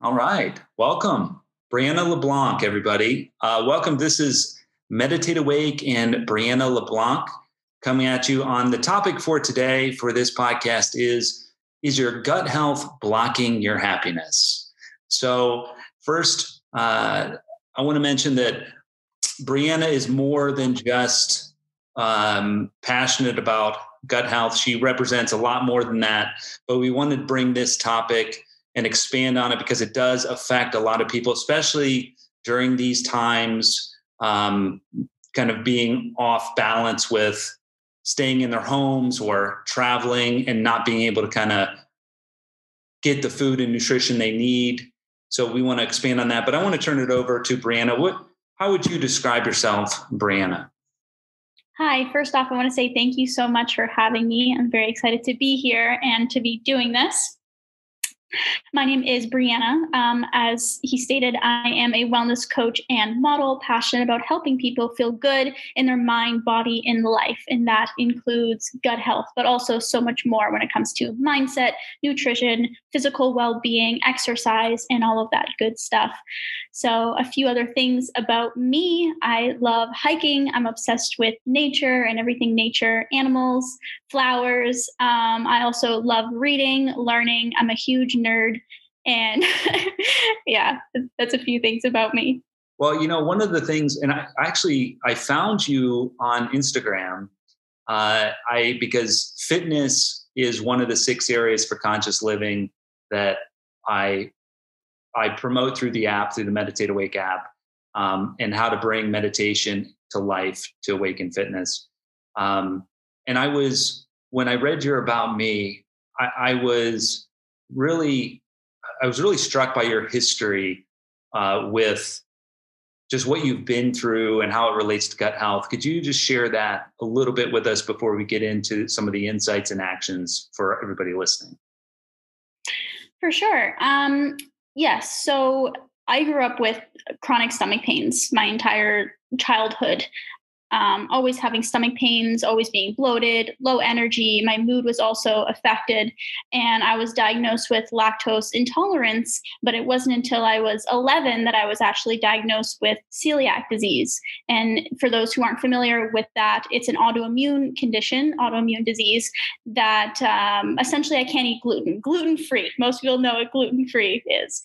All right. Welcome, Brianna LeBlanc, everybody. Uh, welcome. This is Meditate Awake and Brianna LeBlanc coming at you on the topic for today for this podcast is Is your gut health blocking your happiness? So, first, uh, I want to mention that Brianna is more than just um, passionate about gut health. She represents a lot more than that. But we wanted to bring this topic and expand on it because it does affect a lot of people, especially during these times, um, kind of being off balance with staying in their homes or traveling and not being able to kind of get the food and nutrition they need. So we want to expand on that. But I want to turn it over to Brianna. What how would you describe yourself, Brianna? Hi, first off, I want to say thank you so much for having me. I'm very excited to be here and to be doing this. My name is Brianna. Um, as he stated, I am a wellness coach and model, passionate about helping people feel good in their mind, body, and life. And that includes gut health, but also so much more when it comes to mindset, nutrition, physical well being, exercise, and all of that good stuff. So, a few other things about me I love hiking, I'm obsessed with nature and everything nature, animals, flowers. Um, I also love reading, learning. I'm a huge nerd. And yeah, that's a few things about me. Well, you know, one of the things, and I actually I found you on Instagram. Uh, I because fitness is one of the six areas for conscious living that I I promote through the app, through the Meditate Awake app, um, and how to bring meditation to life to awaken fitness. Um, and I was when I read your about me, I, I was really I was really struck by your history uh, with just what you've been through and how it relates to gut health. Could you just share that a little bit with us before we get into some of the insights and actions for everybody listening? For sure. Um, yes. So I grew up with chronic stomach pains my entire childhood um, always having stomach pains, always being bloated, low energy. My mood was also affected. And I was diagnosed with lactose intolerance, but it wasn't until I was 11 that I was actually diagnosed with celiac disease. And for those who aren't familiar with that, it's an autoimmune condition, autoimmune disease, that um, essentially I can't eat gluten, gluten free. Most people know what gluten free is.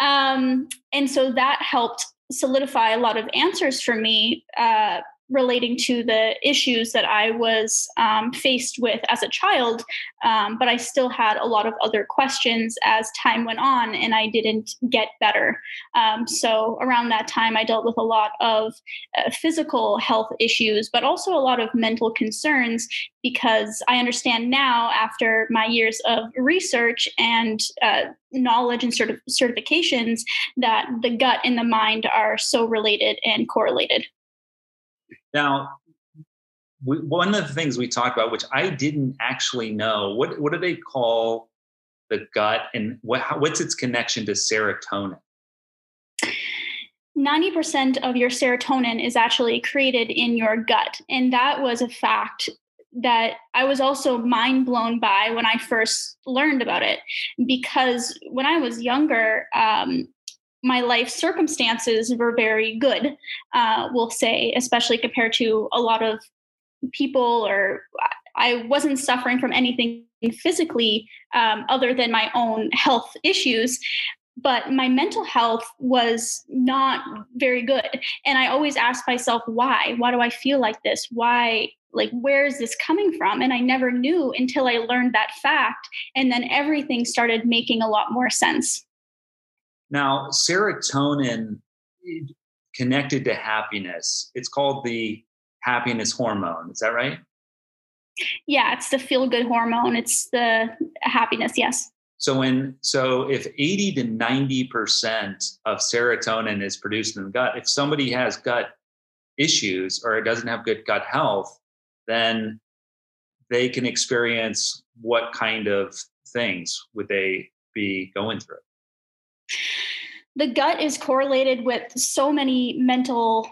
Um, and so that helped solidify a lot of answers for me. Uh, relating to the issues that I was um, faced with as a child, um, but I still had a lot of other questions as time went on, and I didn't get better. Um, so around that time, I dealt with a lot of uh, physical health issues, but also a lot of mental concerns because I understand now, after my years of research and uh, knowledge and certif- certifications, that the gut and the mind are so related and correlated. Now, we, one of the things we talked about, which I didn't actually know, what what do they call the gut, and what, what's its connection to serotonin? 90% of your serotonin is actually created in your gut. And that was a fact that I was also mind blown by when I first learned about it. Because when I was younger, um, my life circumstances were very good, uh, we'll say, especially compared to a lot of people, or I wasn't suffering from anything physically um, other than my own health issues. But my mental health was not very good. And I always asked myself, why? Why do I feel like this? Why like where is this coming from and i never knew until i learned that fact and then everything started making a lot more sense now, serotonin connected to happiness, it's called the happiness hormone. Is that right? Yeah, it's the feel good hormone. It's the happiness, yes. So when so if 80 to 90% of serotonin is produced in the gut, if somebody has gut issues or doesn't have good gut health, then they can experience what kind of things would they be going through? The gut is correlated with so many mental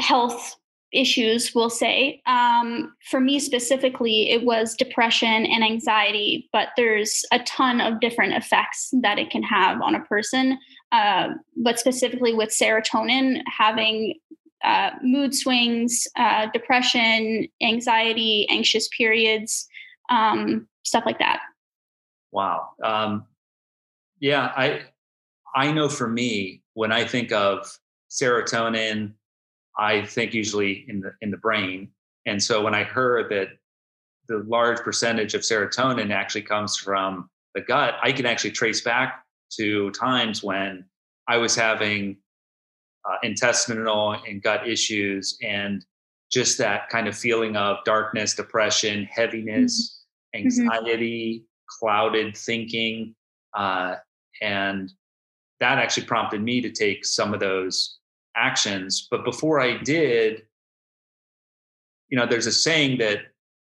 health issues, we'll say. Um, for me specifically, it was depression and anxiety, but there's a ton of different effects that it can have on a person. Uh, but specifically with serotonin, having uh, mood swings, uh, depression, anxiety, anxious periods, um, stuff like that. Wow. Um, yeah, I I know for me when I think of serotonin, I think usually in the in the brain. And so when I heard that the large percentage of serotonin actually comes from the gut, I can actually trace back to times when I was having uh, intestinal and gut issues and just that kind of feeling of darkness, depression, heaviness, mm-hmm. anxiety, mm-hmm. clouded thinking. Uh, and that actually prompted me to take some of those actions. But before I did, you know, there's a saying that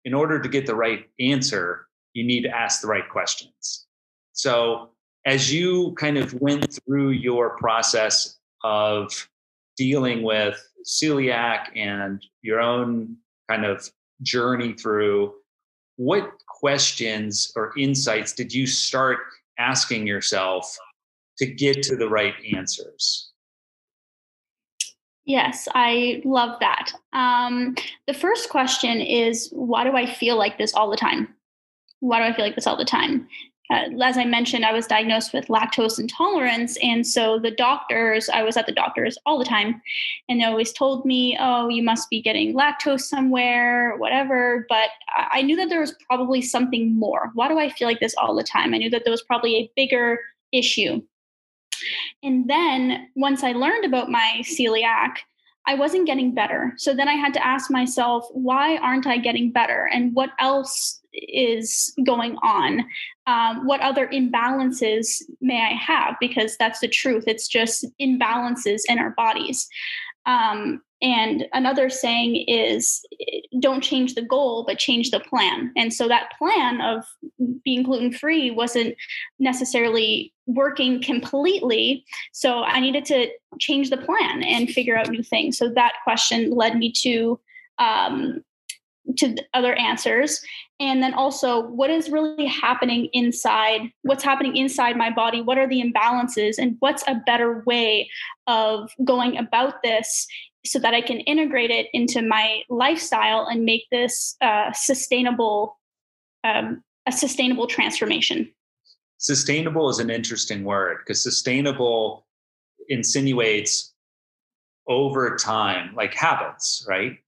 in order to get the right answer, you need to ask the right questions. So as you kind of went through your process of dealing with celiac and your own kind of journey through, what questions or insights did you start asking yourself to get to the right answers? Yes, I love that. Um, the first question is why do I feel like this all the time? Why do I feel like this all the time? Uh, as I mentioned, I was diagnosed with lactose intolerance. And so the doctors, I was at the doctors all the time, and they always told me, oh, you must be getting lactose somewhere, whatever. But I knew that there was probably something more. Why do I feel like this all the time? I knew that there was probably a bigger issue. And then once I learned about my celiac, I wasn't getting better. So then I had to ask myself, why aren't I getting better? And what else is going on? Um, what other imbalances may I have? Because that's the truth. It's just imbalances in our bodies. Um, and another saying is don't change the goal, but change the plan. And so that plan of being gluten free wasn't necessarily working completely. So I needed to change the plan and figure out new things. So that question led me to um, to other answers and then also what is really happening inside what's happening inside my body? What are the imbalances? And what's a better way of going about this so that i can integrate it into my lifestyle and make this uh, sustainable um, a sustainable transformation? Sustainable is an interesting word because sustainable insinuates over time like habits right?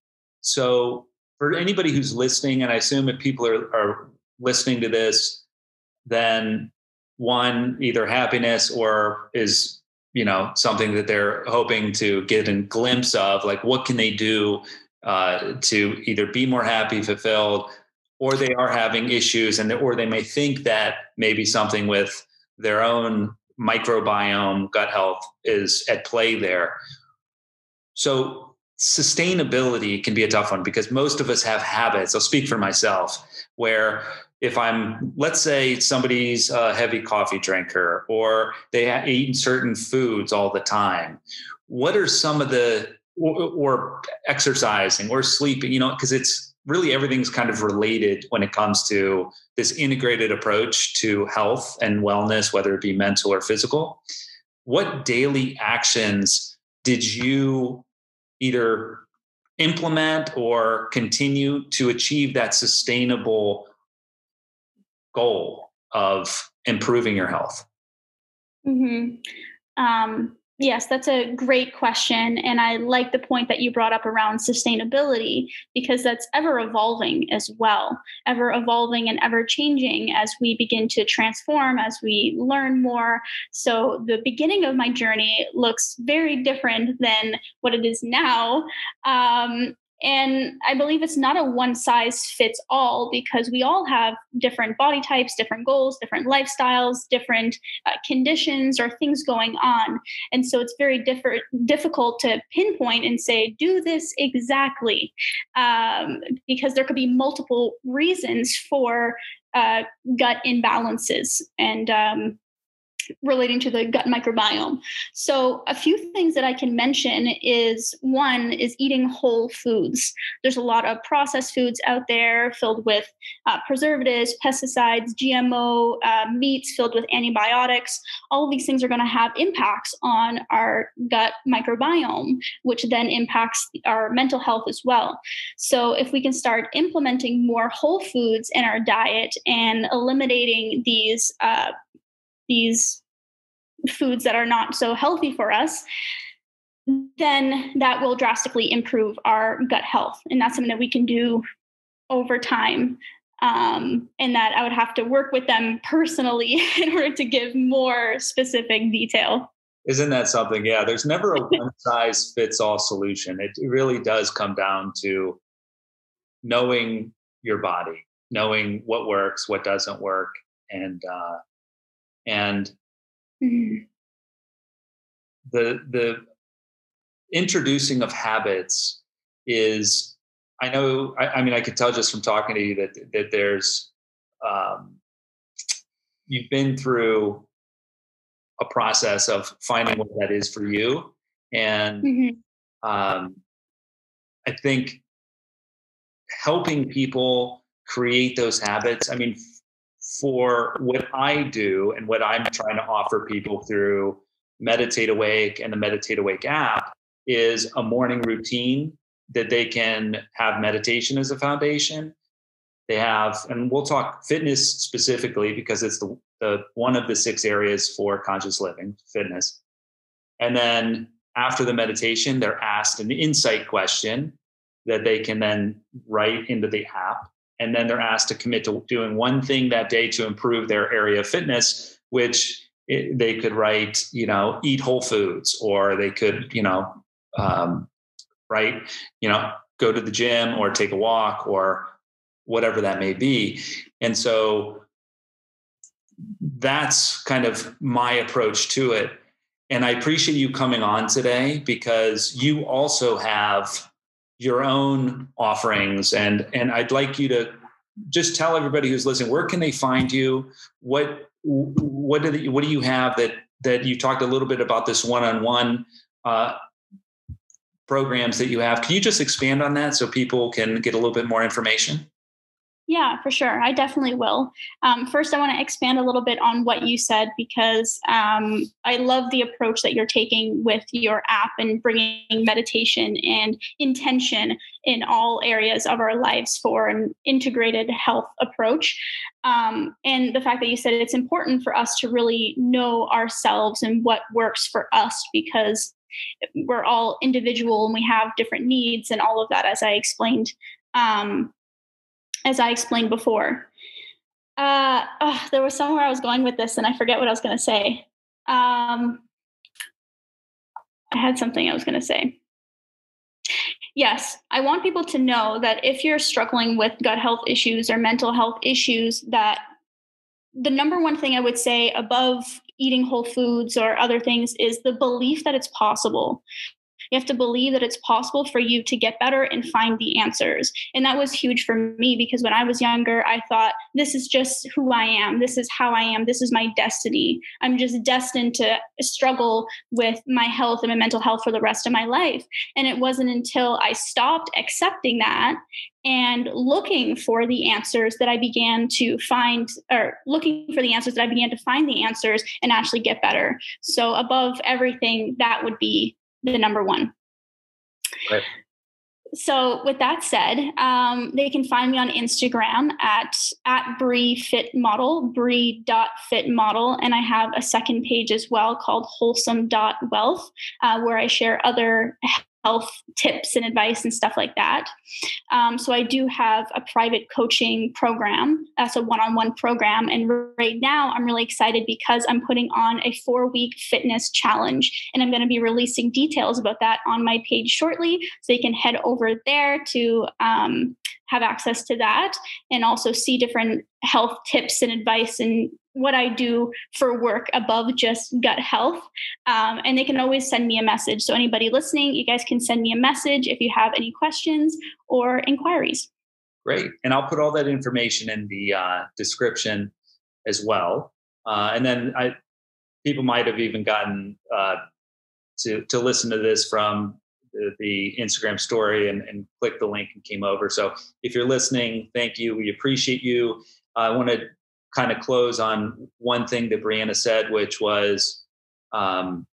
So for anybody who's listening, and I assume if people are, are listening to this, then one, either happiness or is, you know, something that they're hoping to get a glimpse of, like what can they do uh, to either be more happy, fulfilled, or they are having issues and or they may think that maybe something with their own microbiome gut health is at play there. So sustainability can be a tough one because most of us have habits. I'll speak for myself where if I'm, let's say somebody's a heavy coffee drinker or they eat certain foods all the time, what are some of the, or, or exercising or sleeping, you know, because it's really everything's kind of related when it comes to this integrated approach to health and wellness, whether it be mental or physical. What daily actions did you either implement or continue to achieve that sustainable goal of improving your health? Mm-hmm. Um, Yes, that's a great question. And I like the point that you brought up around sustainability because that's ever evolving as well, ever evolving and ever changing as we begin to transform, as we learn more. So the beginning of my journey looks very different than what it is now. Um, and I believe it's not a one size fits all because we all have different body types, different goals, different lifestyles, different uh, conditions or things going on. And so it's very different, difficult to pinpoint and say, do this exactly, um, because there could be multiple reasons for uh, gut imbalances. And um, relating to the gut microbiome. So, a few things that I can mention is one is eating whole foods. There's a lot of processed foods out there filled with uh, preservatives, pesticides, GMO uh, meats filled with antibiotics. All of these things are going to have impacts on our gut microbiome, which then impacts our mental health as well. So, if we can start implementing more whole foods in our diet and eliminating these uh, these foods that are not so healthy for us, then that will drastically improve our gut health. And that's something that we can do over time. Um, and that I would have to work with them personally in order to give more specific detail. Isn't that something? Yeah, there's never a one size fits all solution. It really does come down to knowing your body, knowing what works, what doesn't work, and uh, and mm-hmm. the the introducing of habits is i know I, I, mean i could tell just from talking to you that that there's um, you've been through a process of finding what that is for you and mm-hmm. um, i think helping people create those habits i mean for what I do and what I'm trying to offer people through Meditate Awake and the Meditate Awake app is a morning routine that they can have meditation as a foundation. They have, and we'll talk fitness specifically because it's the, the one of the six areas for conscious living, fitness. And then after the meditation, they're asked an insight question that they can then write into the app and then they're asked to commit to doing one thing that day to improve their area of fitness which it, they could write you know eat whole foods or they could you know um, write you know go to the gym or take a walk or whatever that may be. And so that's kind of my approach to it. And i appreciate you coming on today because you also have your own offerings. And and I'd like you to just tell everybody who's listening where can they find you? What what do the, what do you have that that you talked a little bit about this one-on-one uh, programs that you have? Can you just expand on that so people can get a little bit more information yeah, for sure. I definitely will. Um, first, I want to expand a little bit on what you said because um, I love the approach that you're taking with your app and bringing meditation and intention in all areas of our lives for an integrated health approach. Um, and the fact that you said it's important for us to really know ourselves and what works for us because we're all individual and we have different needs and all of that, as I explained. Um, as I explained before. Uh, oh, there was somewhere I was going with this, and I forget what I was going to say. Um, I had something I was going to say. Yes, I want people to know that if you're struggling with gut health issues or mental health issues, that the number one thing I would say above eating whole foods or other things is the belief that it's possible. You have to believe that it's possible for you to get better and find the answers. And that was huge for me because when I was younger, I thought, this is just who I am. This is how I am. This is my destiny. I'm just destined to struggle with my health and my mental health for the rest of my life. And it wasn't until I stopped accepting that and looking for the answers that I began to find, or looking for the answers that I began to find the answers and actually get better. So, above everything, that would be the number one. Right. So, with that said, um, they can find me on Instagram at at Bree Fit Model, Bree Fit Model, and I have a second page as well called Wholesome Wealth, uh, where I share other health tips and advice and stuff like that. Um, so I do have a private coaching program. That's a one-on-one program, and right now I'm really excited because I'm putting on a four-week fitness challenge, and I'm going to be releasing details about that on my page shortly. So you can head over there to um, have access to that and also see different health tips and advice and what I do for work above just gut health. Um, and they can always send me a message. So, anybody listening, you guys can send me a message if you have any questions or inquiries. Great. And I'll put all that information in the uh, description as well. Uh, and then I, people might have even gotten uh, to to listen to this from the, the Instagram story and, and click the link and came over. So if you're listening, thank you. We appreciate you. I want to kind of close on one thing that Brianna said, which was um,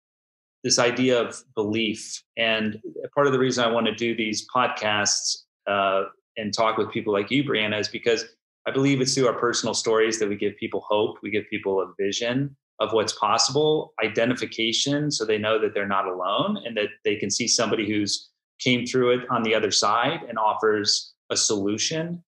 this idea of belief. And part of the reason I want to do these podcasts uh, and talk with people like you, Brianna, is because I believe it's through our personal stories that we give people hope, we give people a vision of what's possible, identification, so they know that they're not alone and that they can see somebody who's came through it on the other side and offers a solution.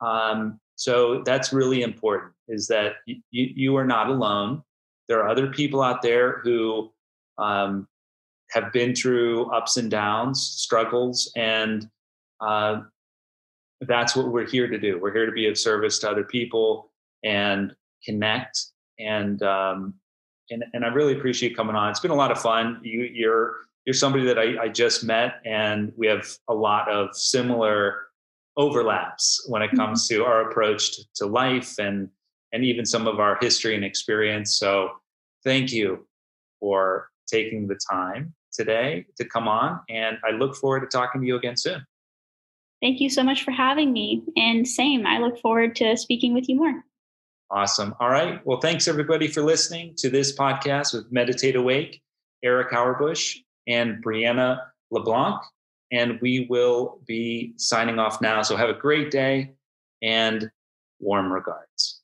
Um, so that's really important. Is that you, you are not alone. There are other people out there who um, have been through ups and downs, struggles, and uh, that's what we're here to do. We're here to be of service to other people and connect. And um, and and I really appreciate coming on. It's been a lot of fun. You you're you're somebody that I, I just met, and we have a lot of similar overlaps when it comes to our approach to, to life and and even some of our history and experience. So thank you for taking the time today to come on, and I look forward to talking to you again soon. Thank you so much for having me. And same, I look forward to speaking with you more. Awesome. All right. Well, thanks everybody for listening to this podcast with Meditate Awake, Eric Hauerbusch and Brianna LeBlanc. And we will be signing off now. So have a great day and warm regards.